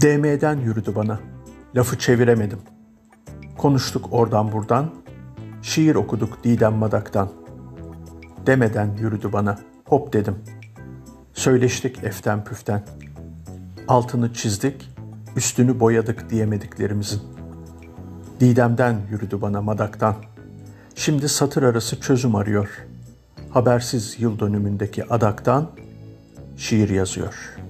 DM'den yürüdü bana. Lafı çeviremedim. Konuştuk oradan buradan. Şiir okuduk Didem Madak'tan. Demeden yürüdü bana. Hop dedim. Söyleştik eften püften. Altını çizdik, üstünü boyadık diyemediklerimizin. Didem'den yürüdü bana Madak'tan. Şimdi satır arası çözüm arıyor. Habersiz yıl dönümündeki adaktan şiir yazıyor.''